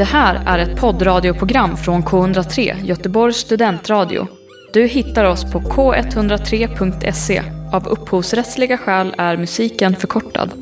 Det här är ett poddradioprogram från K103, Göteborgs studentradio. Du hittar oss på k103.se. Av upphovsrättsliga skäl är musiken förkortad.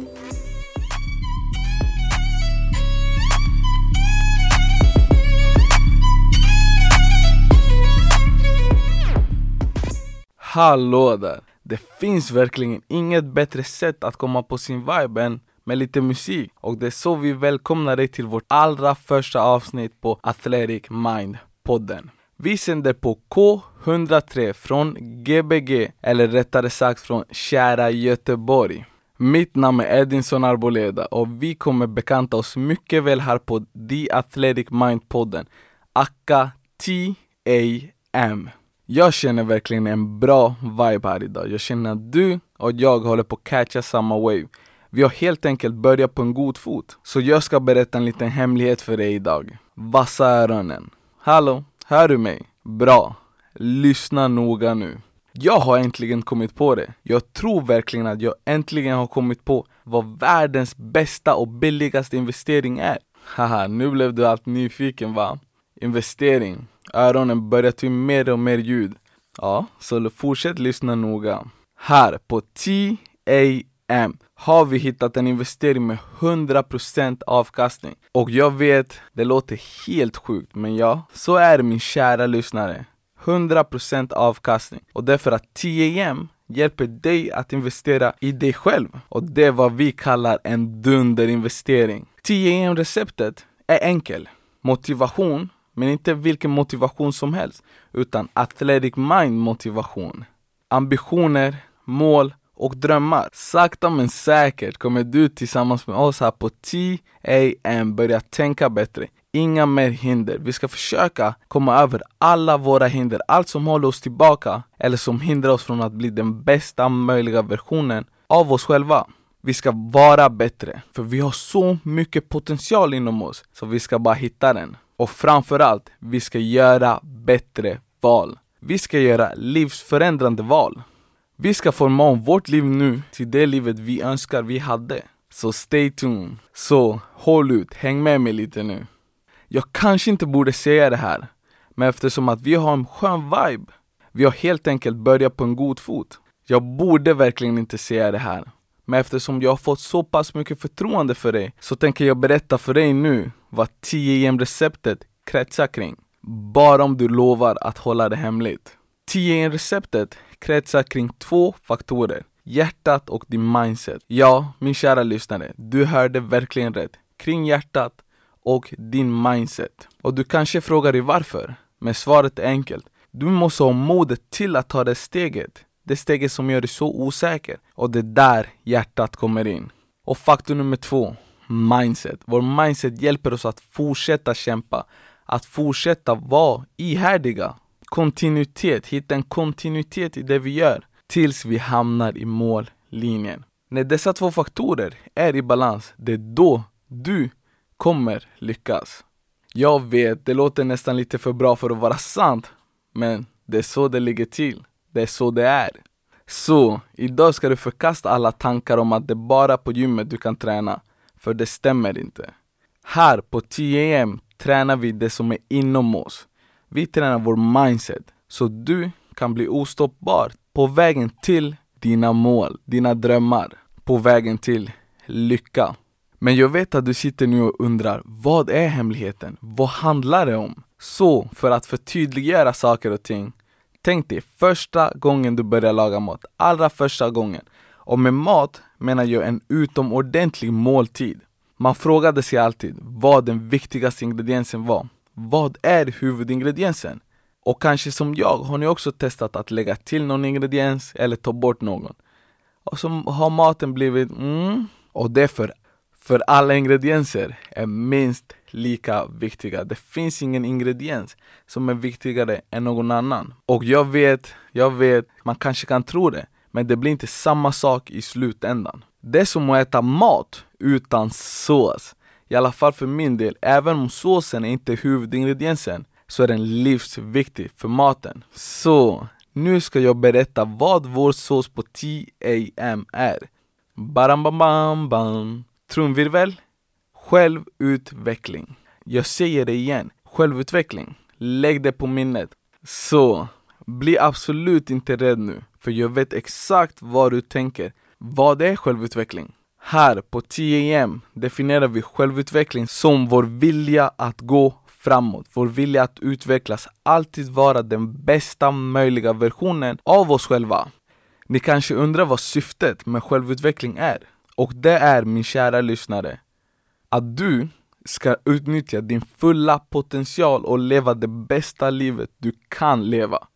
Hallå där! Det finns verkligen inget bättre sätt att komma på sin vibe än med lite musik och det är så vi välkomnar dig till vårt allra första avsnitt på Athletic Mind-podden. Vi sänder på K103 från Gbg, eller rättare sagt från kära Göteborg. Mitt namn är Edinson Arboleda och vi kommer bekanta oss mycket väl här på The Athletic Mind-podden, Akka TAM. Jag känner verkligen en bra vibe här idag. Jag känner att du och jag håller på att catcha samma wave. Vi har helt enkelt börjat på en god fot. Så jag ska berätta en liten hemlighet för dig idag. Vassa öronen. Hallå, hör du mig? Bra. Lyssna noga nu. Jag har äntligen kommit på det. Jag tror verkligen att jag äntligen har kommit på vad världens bästa och billigaste investering är. Haha, nu blev du allt nyfiken va? Investering. Öronen börjar ta in mer och mer ljud. Ja, så fortsätt lyssna noga. Här på M har vi hittat en investering med 100% avkastning. Och jag vet, det låter helt sjukt, men ja, så är det min kära lyssnare. 100% avkastning. Och det är för att TAM hjälper dig att investera i dig själv. Och det är vad vi kallar en dunderinvestering. TAM-receptet är enkel. Motivation, men inte vilken motivation som helst, utan athletic mind motivation. Ambitioner, mål och drömmar. Sakta men säkert kommer du tillsammans med oss här på TAM börja tänka bättre. Inga mer hinder. Vi ska försöka komma över alla våra hinder, allt som håller oss tillbaka eller som hindrar oss från att bli den bästa möjliga versionen av oss själva. Vi ska vara bättre, för vi har så mycket potential inom oss, så vi ska bara hitta den. Och framförallt, vi ska göra bättre val. Vi ska göra livsförändrande val. Vi ska forma om vårt liv nu till det livet vi önskar vi hade. Så stay tuned. Så håll ut, häng med mig lite nu. Jag kanske inte borde säga det här, men eftersom att vi har en skön vibe, vi har helt enkelt börjat på en god fot. Jag borde verkligen inte säga det här, men eftersom jag har fått så pass mycket förtroende för dig så tänker jag berätta för dig nu vad 10 e receptet kretsar kring. Bara om du lovar att hålla det hemligt. 10 e receptet kretsar kring två faktorer. Hjärtat och din mindset. Ja, min kära lyssnare, du hörde verkligen rätt. Kring hjärtat och din mindset. Och du kanske frågar dig varför? Men svaret är enkelt. Du måste ha modet till att ta det steget. Det steget som gör dig så osäker. Och det är där hjärtat kommer in. Och faktor nummer två, mindset. Vår mindset hjälper oss att fortsätta kämpa. Att fortsätta vara ihärdiga kontinuitet, hitta en kontinuitet i det vi gör tills vi hamnar i mållinjen. När dessa två faktorer är i balans, det är då du kommer lyckas. Jag vet, det låter nästan lite för bra för att vara sant, men det är så det ligger till. Det är så det är. Så, idag ska du förkasta alla tankar om att det är bara på gymmet du kan träna, för det stämmer inte. Här på TAM tränar vi det som är inom oss. Vi tränar vår mindset så du kan bli ostoppbar på vägen till dina mål, dina drömmar, på vägen till lycka. Men jag vet att du sitter nu och undrar, vad är hemligheten? Vad handlar det om? Så, för att förtydliggöra saker och ting, tänk dig första gången du börjar laga mat, allra första gången. Och med mat menar jag en utomordentlig måltid. Man frågade sig alltid vad den viktigaste ingrediensen var. Vad är huvudingrediensen? Och kanske som jag har ni också testat att lägga till någon ingrediens eller ta bort någon. Och så har maten blivit mm, och därför, för alla ingredienser är minst lika viktiga. Det finns ingen ingrediens som är viktigare än någon annan. Och jag vet, jag vet, man kanske kan tro det, men det blir inte samma sak i slutändan. Det är som att äta mat utan sås. I alla fall för min del, även om såsen är inte huvudingrediensen så är den livsviktig för maten. Så, nu ska jag berätta vad vår sås på TAM är. Baram bam bam bam. Trumvirvel. Självutveckling. Jag säger det igen, självutveckling. Lägg det på minnet. Så, bli absolut inte rädd nu, för jag vet exakt vad du tänker. Vad är självutveckling? Här på TAM definierar vi självutveckling som vår vilja att gå framåt, vår vilja att utvecklas, alltid vara den bästa möjliga versionen av oss själva. Ni kanske undrar vad syftet med självutveckling är? Och det är, min kära lyssnare, att du ska utnyttja din fulla potential och leva det bästa livet du kan leva.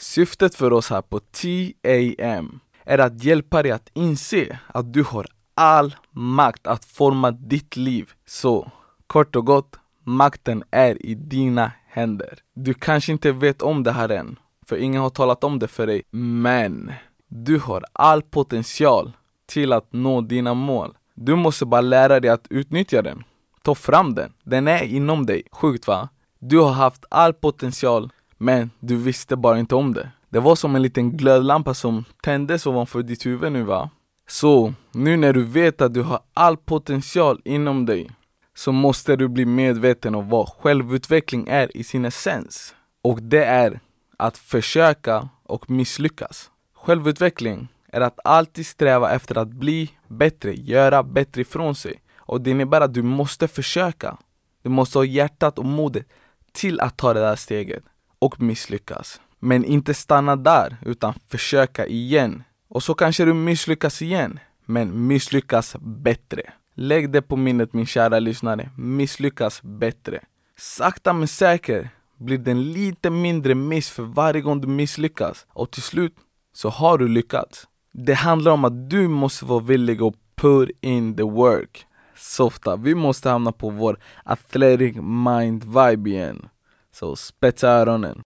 Syftet för oss här på TAM är att hjälpa dig att inse att du har all makt att forma ditt liv. Så, kort och gott, makten är i dina händer. Du kanske inte vet om det här än, för ingen har talat om det för dig. Men, du har all potential till att nå dina mål. Du måste bara lära dig att utnyttja den. Ta fram den. Den är inom dig. Sjukt va? Du har haft all potential, men du visste bara inte om det. Det var som en liten glödlampa som tändes ovanför ditt huvud nu va? Så, nu när du vet att du har all potential inom dig så måste du bli medveten om vad självutveckling är i sin essens. Och det är att försöka och misslyckas. Självutveckling är att alltid sträva efter att bli bättre, göra bättre ifrån sig. Och det innebär att du måste försöka. Du måste ha hjärtat och modet till att ta det där steget och misslyckas. Men inte stanna där, utan försöka igen. Och så kanske du misslyckas igen, men misslyckas bättre. Lägg det på minnet min kära lyssnare, misslyckas bättre. Sakta men säkert blir det en lite mindre miss för varje gång du misslyckas och till slut så har du lyckats. Det handlar om att du måste vara villig att put in the work. Softa, vi måste hamna på vår athletic mind vibe igen. Så spetsa öronen.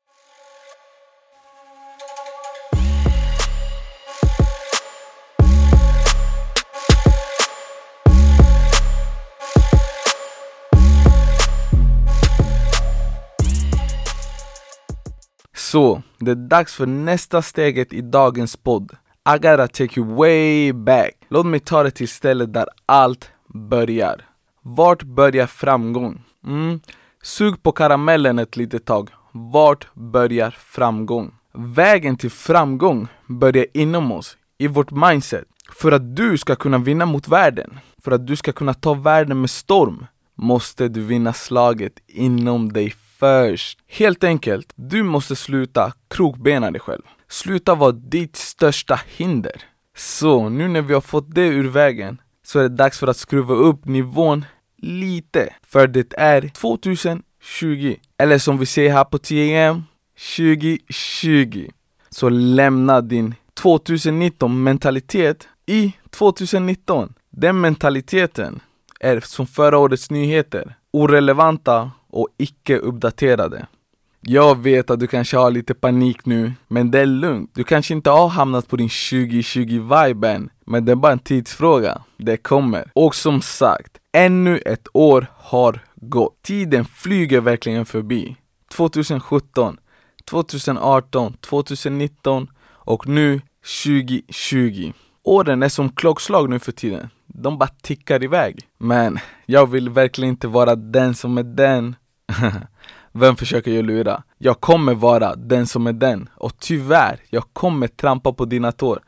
Så, det är dags för nästa steget i dagens podd. I gotta take you way back. Låt mig ta det till stället där allt börjar. Vart börjar framgång? Mm. Sug på karamellen ett litet tag. Vart börjar framgång? Vägen till framgång börjar inom oss, i vårt mindset. För att du ska kunna vinna mot världen, för att du ska kunna ta världen med storm, måste du vinna slaget inom dig först. Helt enkelt, du måste sluta krokbena dig själv. Sluta vara ditt största hinder. Så, nu när vi har fått det ur vägen så är det dags för att skruva upp nivån lite. För det är 2020. Eller som vi säger här på TM, 2020. Så lämna din 2019 mentalitet i 2019. Den mentaliteten är som förra årets nyheter. Orelevanta och icke uppdaterade. Jag vet att du kanske har lite panik nu, men det är lugnt. Du kanske inte har hamnat på din 2020-vibe än, men det är bara en tidsfråga. Det kommer. Och som sagt, ännu ett år har gått. Tiden flyger verkligen förbi. 2017, 2018, 2019 och nu 2020. Åren är som klockslag nu för tiden. De bara tickar iväg. Men jag vill verkligen inte vara den som är den Vem försöker jag lura? Jag kommer vara den som är den och tyvärr, jag kommer trampa på dina tår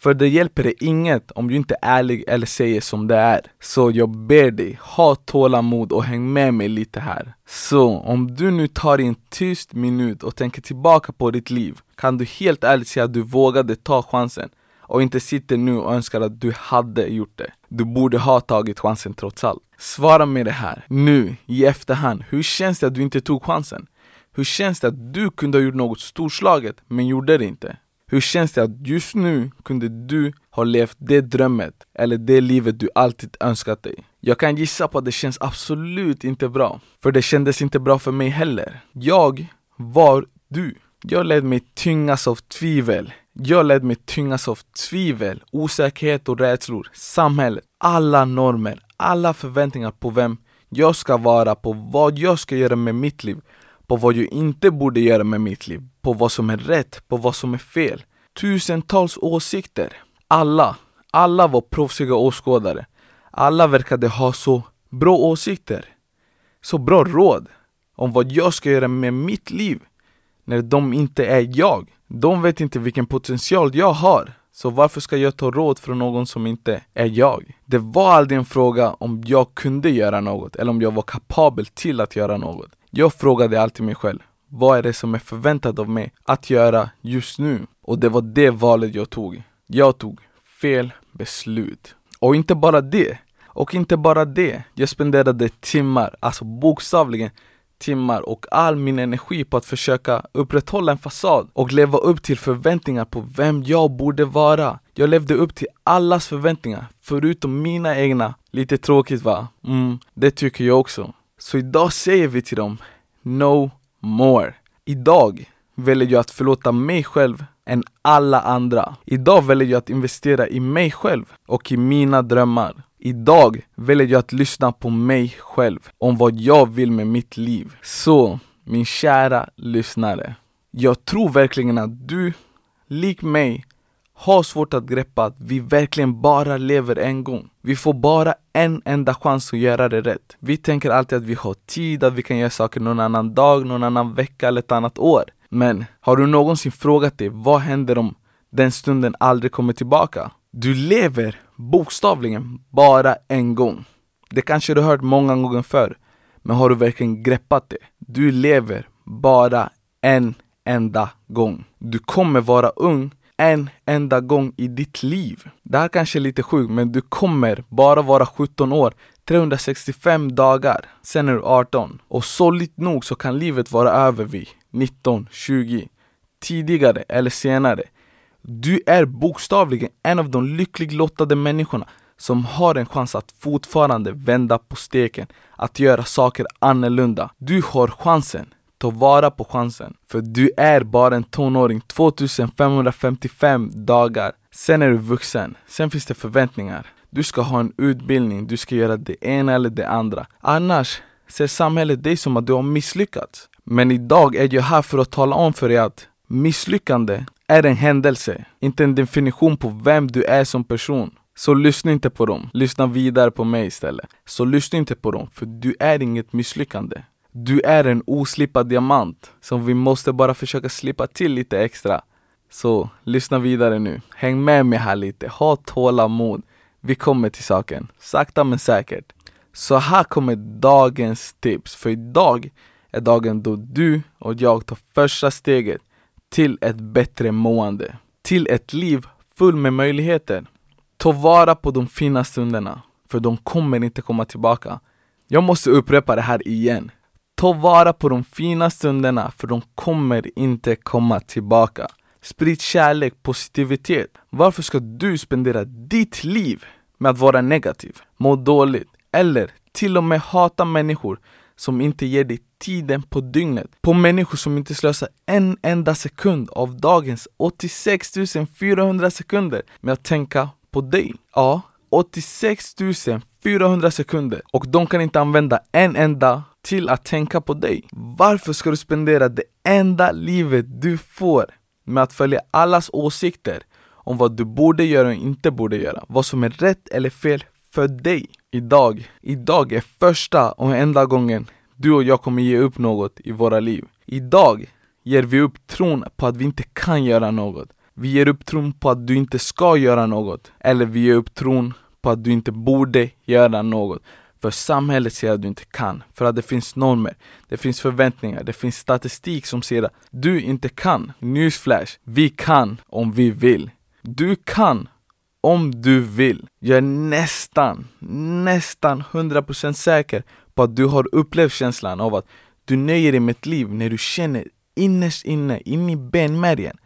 för det hjälper dig inget om du inte är ärlig eller säger som det är. Så jag ber dig, ha tålamod och häng med mig lite här. Så om du nu tar en tyst minut och tänker tillbaka på ditt liv kan du helt ärligt säga att du vågade ta chansen och inte sitter nu och önskar att du hade gjort det. Du borde ha tagit chansen trots allt. Svara med det här, nu, i efterhand. Hur känns det att du inte tog chansen? Hur känns det att du kunde ha gjort något storslaget, men gjorde det inte? Hur känns det att just nu kunde du ha levt det drömmet, eller det livet du alltid önskat dig? Jag kan gissa på att det känns absolut inte bra, för det kändes inte bra för mig heller. Jag var du. Jag lät mig tyngas av tvivel, jag led mig tyngas av tvivel, osäkerhet och rädslor, samhället, alla normer, alla förväntningar på vem jag ska vara, på vad jag ska göra med mitt liv, på vad jag inte borde göra med mitt liv, på vad som är rätt, på vad som är fel. Tusentals åsikter. Alla, alla var proffsiga åskådare. Alla verkade ha så bra åsikter. så bra råd om vad jag ska göra med mitt liv när de inte är jag. De vet inte vilken potential jag har. Så varför ska jag ta råd från någon som inte är jag? Det var aldrig en fråga om jag kunde göra något eller om jag var kapabel till att göra något. Jag frågade alltid mig själv, vad är det som är förväntat av mig att göra just nu? Och det var det valet jag tog. Jag tog fel beslut. Och inte bara det, och inte bara det. Jag spenderade timmar, alltså bokstavligen timmar och all min energi på att försöka upprätthålla en fasad och leva upp till förväntningar på vem jag borde vara. Jag levde upp till allas förväntningar, förutom mina egna. Lite tråkigt va? Mm, det tycker jag också. Så idag säger vi till dem, No more. Idag väljer jag att förlåta mig själv än alla andra. Idag väljer jag att investera i mig själv och i mina drömmar. Idag väljer jag att lyssna på mig själv om vad jag vill med mitt liv. Så, min kära lyssnare. Jag tror verkligen att du, lik mig, har svårt att greppa att vi verkligen bara lever en gång. Vi får bara en enda chans att göra det rätt. Vi tänker alltid att vi har tid, att vi kan göra saker någon annan dag, någon annan vecka eller ett annat år. Men har du någonsin frågat dig vad händer om den stunden aldrig kommer tillbaka? Du lever bokstavligen bara en gång. Det kanske du hört många gånger förr, men har du verkligen greppat det? Du lever bara en enda gång. Du kommer vara ung en enda gång i ditt liv. Det här kanske är lite sjukt, men du kommer bara vara 17 år 365 dagar, sen är du 18. Och sorgligt nog så kan livet vara över vid 19, 20, tidigare eller senare. Du är bokstavligen en av de lyckligt lottade människorna som har en chans att fortfarande vända på steken, att göra saker annorlunda. Du har chansen. Ta vara på chansen. För du är bara en tonåring 2555 dagar. Sen är du vuxen. Sen finns det förväntningar. Du ska ha en utbildning, du ska göra det ena eller det andra. Annars ser samhället dig som att du har misslyckats. Men idag är jag här för att tala om för dig att misslyckande är en händelse, inte en definition på vem du är som person. Så lyssna inte på dem, lyssna vidare på mig istället. Så lyssna inte på dem, för du är inget misslyckande. Du är en oslipad diamant som vi måste bara försöka slipa till lite extra. Så lyssna vidare nu. Häng med mig här lite. Ha tålamod. Vi kommer till saken. Sakta men säkert. Så här kommer dagens tips. För idag är dagen då du och jag tar första steget till ett bättre mående. Till ett liv fullt med möjligheter. Ta vara på de fina stunderna. För de kommer inte komma tillbaka. Jag måste upprepa det här igen. Ta vara på de fina stunderna för de kommer inte komma tillbaka. Sprid kärlek, positivitet. Varför ska du spendera ditt liv med att vara negativ, må dåligt eller till och med hata människor som inte ger dig tiden på dygnet? På människor som inte slösar en enda sekund av dagens 86 400 sekunder med att tänka på dig. Ja, 86 400 sekunder och de kan inte använda en enda till att tänka på dig. Varför ska du spendera det enda livet du får med att följa allas åsikter om vad du borde göra och inte borde göra? Vad som är rätt eller fel för dig? Idag, idag är första och enda gången du och jag kommer ge upp något i våra liv. Idag ger vi upp tron på att vi inte kan göra något. Vi ger upp tron på att du inte ska göra något. Eller vi ger upp tron på att du inte borde göra något. För samhället säger att du inte kan, för att det finns normer, det finns förväntningar, det finns statistik som säger att du inte kan. Newsflash, vi kan om vi vill. Du kan om du vill. Jag är nästan, nästan 100% säker på att du har upplevt känslan av att du nöjer dig med ett liv när du känner innerst inne, in i benmärgen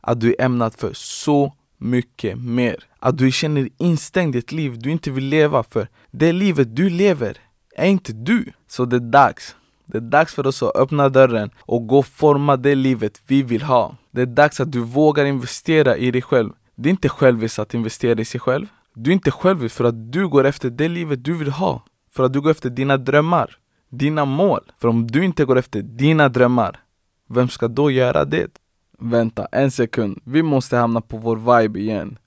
att du är ämnad för så mycket mer. Att du känner dig instängd i ett liv du inte vill leva för det livet du lever är inte du. Så det är dags. Det är dags för oss att öppna dörren och gå och forma det livet vi vill ha. Det är dags att du vågar investera i dig själv. Det är inte själviskt att investera i sig själv. Du är inte självisk för att du går efter det livet du vill ha. För att du går efter dina drömmar, dina mål. För om du inte går efter dina drömmar, vem ska då göra det? Vänta en sekund, vi måste hamna på vår vibe igen.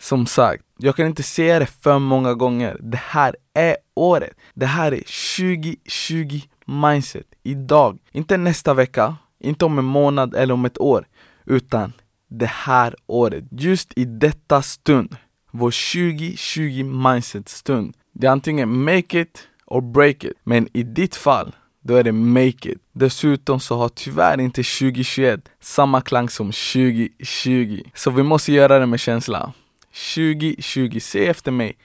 Som sagt, jag kan inte säga det för många gånger. Det här är året. Det här är 2020 mindset. Idag. Inte nästa vecka, inte om en månad eller om ett år. Utan det här året. Just i detta stund. Vår 2020 mindset stund. Det är antingen make it or break it. Men i ditt fall, då är det make it. Dessutom så har tyvärr inte 2021 samma klang som 2020. Så vi måste göra det med känsla. 2020, se efter mig.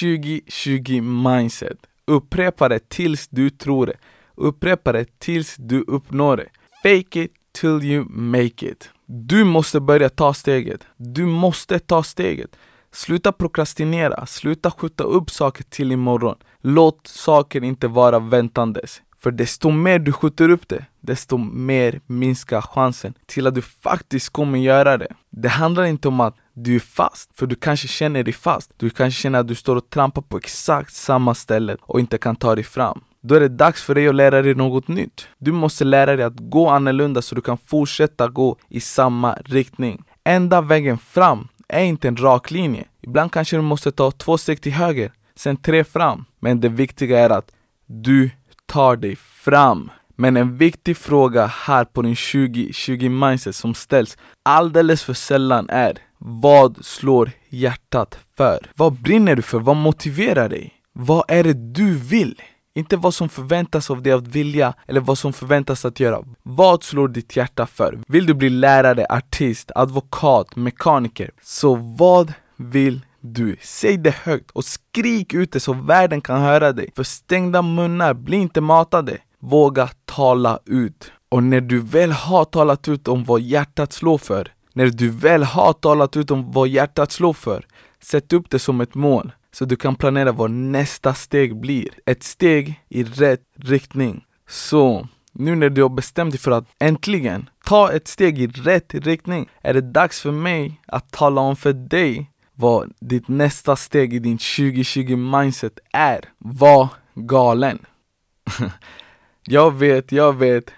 2020 mindset. Upprepa det tills du tror det. Upprepa det tills du uppnår det. Fake it till you make it. Du måste börja ta steget. Du måste ta steget. Sluta prokrastinera, sluta skjuta upp saker till imorgon. Låt saker inte vara väntandes. För desto mer du skjuter upp det, desto mer minskar chansen till att du faktiskt kommer göra det. Det handlar inte om att du är fast, för du kanske känner dig fast. Du kanske känner att du står och trampar på exakt samma ställe och inte kan ta dig fram. Då är det dags för dig att lära dig något nytt. Du måste lära dig att gå annorlunda så du kan fortsätta gå i samma riktning. Enda vägen fram är inte en rak linje. Ibland kanske du måste ta två steg till höger, sen tre fram. Men det viktiga är att du tar dig fram. Men en viktig fråga här på din 2020 mindset som ställs alldeles för sällan är Vad slår hjärtat för? Vad brinner du för? Vad motiverar dig? Vad är det du vill? Inte vad som förväntas av dig att vilja eller vad som förväntas att göra. Vad slår ditt hjärta för? Vill du bli lärare, artist, advokat, mekaniker? Så vad vill du? Säg det högt och skrik ut det så världen kan höra dig. För stängda munnar blir inte matade. Våga tala ut. Och när du väl har talat ut om vad hjärtat slår för, när du väl har talat ut om vad hjärtat slår för, sätt upp det som ett mål så du kan planera vad nästa steg blir. Ett steg i rätt riktning. Så nu när du har bestämt dig för att äntligen ta ett steg i rätt riktning är det dags för mig att tala om för dig vad ditt nästa steg i din 2020 mindset är. Var galen. jag vet, jag vet.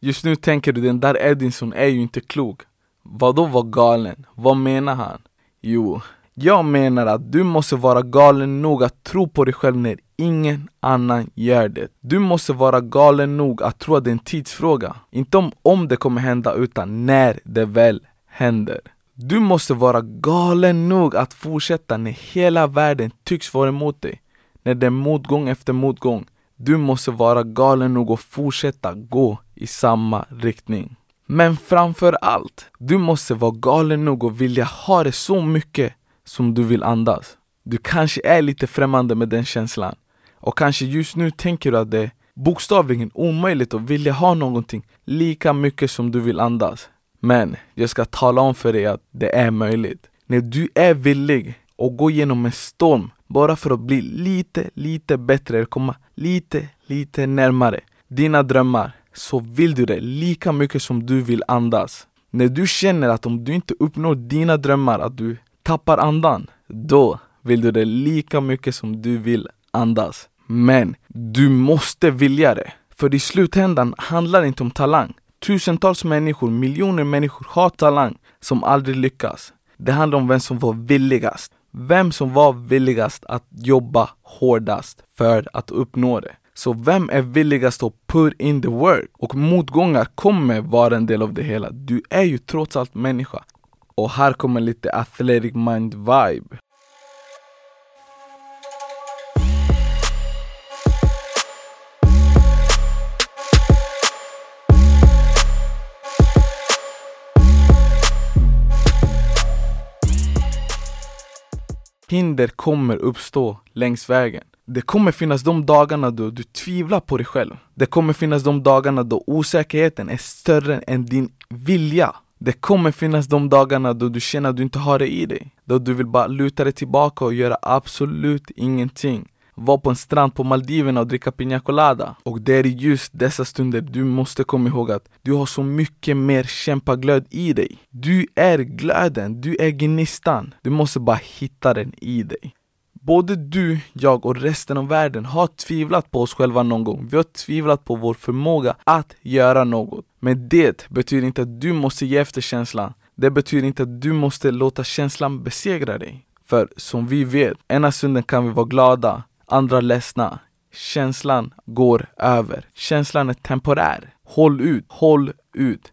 Just nu tänker du den där Edinson är ju inte klok. Vadå var galen? Vad menar han? Jo, jag menar att du måste vara galen nog att tro på dig själv när ingen annan gör det. Du måste vara galen nog att tro att det är en tidsfråga. Inte om, om det kommer hända utan när det väl händer. Du måste vara galen nog att fortsätta när hela världen tycks vara emot dig. När det är motgång efter motgång. Du måste vara galen nog att fortsätta gå i samma riktning. Men framför allt, du måste vara galen nog att vilja ha det så mycket som du vill andas. Du kanske är lite främmande med den känslan. Och kanske just nu tänker du att det är bokstavligen omöjligt att vilja ha någonting lika mycket som du vill andas. Men jag ska tala om för dig att det är möjligt. När du är villig att gå igenom en storm bara för att bli lite, lite bättre, komma lite, lite närmare dina drömmar, så vill du det lika mycket som du vill andas. När du känner att om du inte uppnår dina drömmar, att du tappar andan, då vill du det lika mycket som du vill andas. Men du måste vilja det. För i slutändan handlar det inte om talang. Tusentals människor, miljoner människor har talang som aldrig lyckas. Det handlar om vem som var villigast. Vem som var villigast att jobba hårdast för att uppnå det. Så vem är villigast att put in the work? Och motgångar kommer vara en del av det hela. Du är ju trots allt människa. Och här kommer lite athletic mind vibe. Hinder kommer uppstå längs vägen. Det kommer finnas de dagarna då du tvivlar på dig själv. Det kommer finnas de dagarna då osäkerheten är större än din vilja. Det kommer finnas de dagarna då du känner att du inte har det i dig. Då du vill bara luta dig tillbaka och göra absolut ingenting. Vara på en strand på Maldiverna och dricka piña colada. Och det är just dessa stunder du måste komma ihåg att du har så mycket mer kämpaglöd i dig. Du är glöden, du är gnistan. Du måste bara hitta den i dig. Både du, jag och resten av världen har tvivlat på oss själva någon gång. Vi har tvivlat på vår förmåga att göra något. Men det betyder inte att du måste ge efter känslan. Det betyder inte att du måste låta känslan besegra dig. För som vi vet, ena stunden kan vi vara glada, andra ledsna. Känslan går över. Känslan är temporär. Håll ut, håll ut.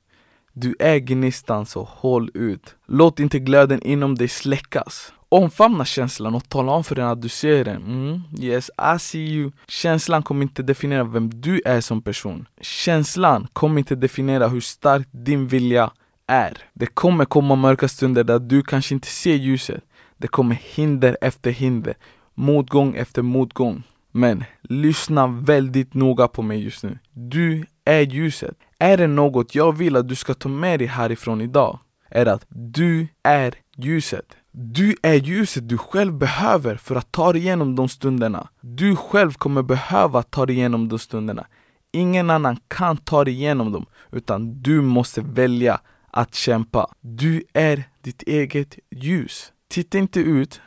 Du är gnistan så håll ut. Låt inte glöden inom dig släckas. Omfamna känslan och tala om för den att du ser den. Mm, yes, I see you. Känslan kommer inte definiera vem du är som person. Känslan kommer inte definiera hur stark din vilja är. Det kommer komma mörka stunder där du kanske inte ser ljuset. Det kommer hinder efter hinder, motgång efter motgång. Men lyssna väldigt noga på mig just nu. Du är ljuset. Är det något jag vill att du ska ta med dig härifrån idag, är att du är ljuset. Du är ljuset du själv behöver för att ta dig igenom de stunderna. Du själv kommer behöva ta dig igenom de stunderna. Ingen annan kan ta dig igenom dem, utan du måste välja att kämpa. Du är ditt eget ljus. Titta inte ut,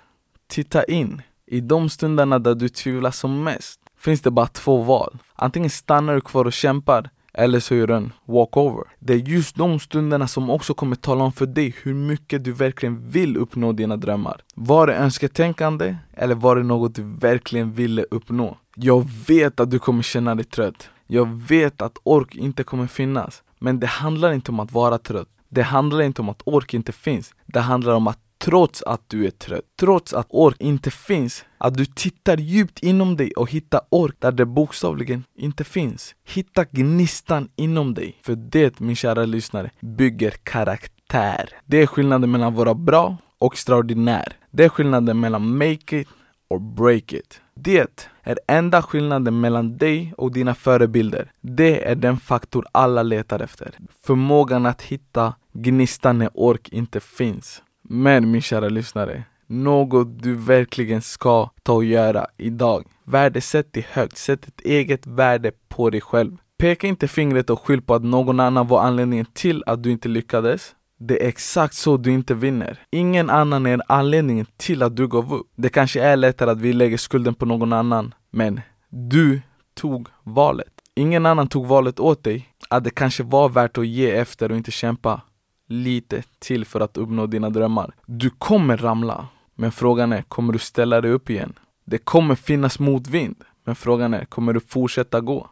titta in. I de stunderna där du tvivlar som mest finns det bara två val. Antingen stannar du kvar och kämpar eller så gör du en walkover. Det är just de stunderna som också kommer tala om för dig hur mycket du verkligen vill uppnå dina drömmar. Var det önsketänkande eller var det något du verkligen ville uppnå? Jag vet att du kommer känna dig trött. Jag vet att ork inte kommer finnas. Men det handlar inte om att vara trött. Det handlar inte om att ork inte finns. Det handlar om att trots att du är trött, trots att ork inte finns, att du tittar djupt inom dig och hittar ork där det bokstavligen inte finns. Hitta gnistan inom dig, för det min kära lyssnare bygger karaktär. Det är skillnaden mellan att vara bra och extraordinär. Det är skillnaden mellan make it or break it. Det är enda skillnaden mellan dig och dina förebilder. Det är den faktor alla letar efter. Förmågan att hitta gnistan när ork inte finns. Men min kära lyssnare, något du verkligen ska ta och göra idag. Värdesätt dig högt, sätt ett eget värde på dig själv. Peka inte fingret och skyll på att någon annan var anledningen till att du inte lyckades. Det är exakt så du inte vinner. Ingen annan är anledningen till att du gav upp. Det kanske är lättare att vi lägger skulden på någon annan, men du tog valet. Ingen annan tog valet åt dig, att det kanske var värt att ge efter och inte kämpa lite till för att uppnå dina drömmar. Du kommer ramla, men frågan är, kommer du ställa dig upp igen? Det kommer finnas motvind, men frågan är, kommer du fortsätta gå?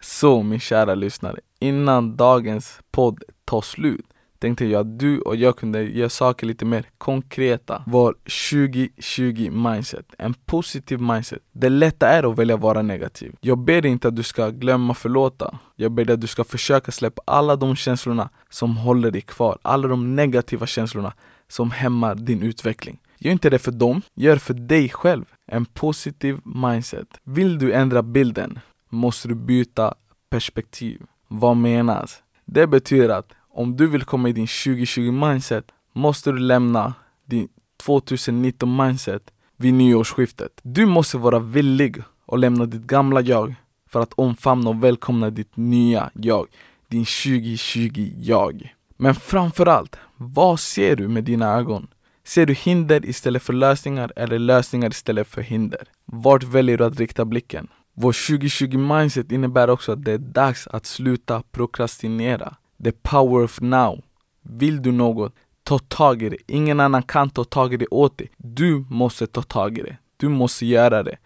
Så min kära lyssnare, innan dagens podd tar slut tänkte jag att du och jag kunde göra saker lite mer konkreta. Vår 2020 mindset, en positiv mindset. Det lätta är att välja att vara negativ. Jag ber dig inte att du ska glömma förlåta. Jag ber dig att du ska försöka släppa alla de känslorna som håller dig kvar. Alla de negativa känslorna som hämmar din utveckling. Gör inte det för dem, gör för dig själv. En positiv mindset. Vill du ändra bilden måste du byta perspektiv. Vad menas? Det betyder att om du vill komma i din 2020 mindset måste du lämna din 2019 mindset vid nyårsskiftet. Du måste vara villig att lämna ditt gamla jag för att omfamna och välkomna ditt nya jag, din 2020 jag. Men framförallt, vad ser du med dina ögon? Ser du hinder istället för lösningar eller lösningar istället för hinder? Vart väljer du att rikta blicken? Vår 2020 mindset innebär också att det är dags att sluta prokrastinera. The power of now. Vill du något, ta tag i det. Ingen annan kan ta tag i det åt dig. Du måste ta tag i det. Du måste göra det.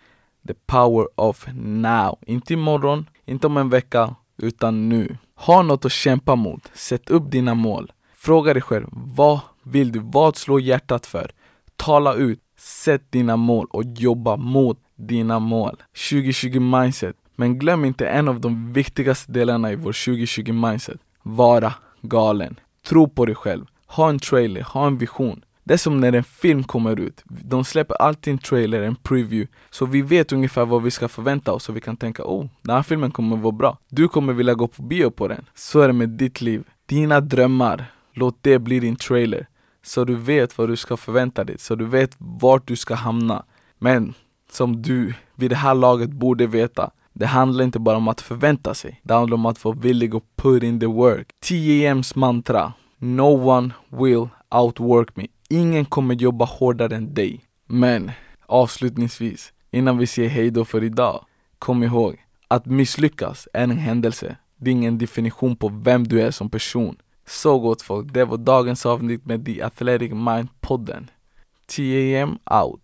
The power of now. Inte imorgon, inte om en vecka, utan nu. Ha något att kämpa mot. Sätt upp dina mål. Fråga dig själv, vad vill du? Vad slår hjärtat för? Tala ut. Sätt dina mål och jobba mot dina mål. 2020 mindset. Men glöm inte en av de viktigaste delarna i vår 2020 mindset vara galen. Tro på dig själv. Ha en trailer, ha en vision. Det är som när en film kommer ut. De släpper alltid en trailer, en preview. Så vi vet ungefär vad vi ska förvänta oss och vi kan tänka oh, den här filmen kommer vara bra. Du kommer vilja gå på bio på den. Så är det med ditt liv. Dina drömmar, låt det bli din trailer. Så du vet vad du ska förvänta dig, så du vet vart du ska hamna. Men som du vid det här laget borde veta det handlar inte bara om att förvänta sig. Det handlar om att vara villig att put in the work. TAMs mantra. No one will outwork me. Ingen kommer jobba hårdare än dig. Men avslutningsvis, innan vi säger hejdå för idag. Kom ihåg, att misslyckas är en händelse. Det är ingen definition på vem du är som person. Så gott folk, det var dagens avsnitt med The Athletic Mind-podden. 10 am out.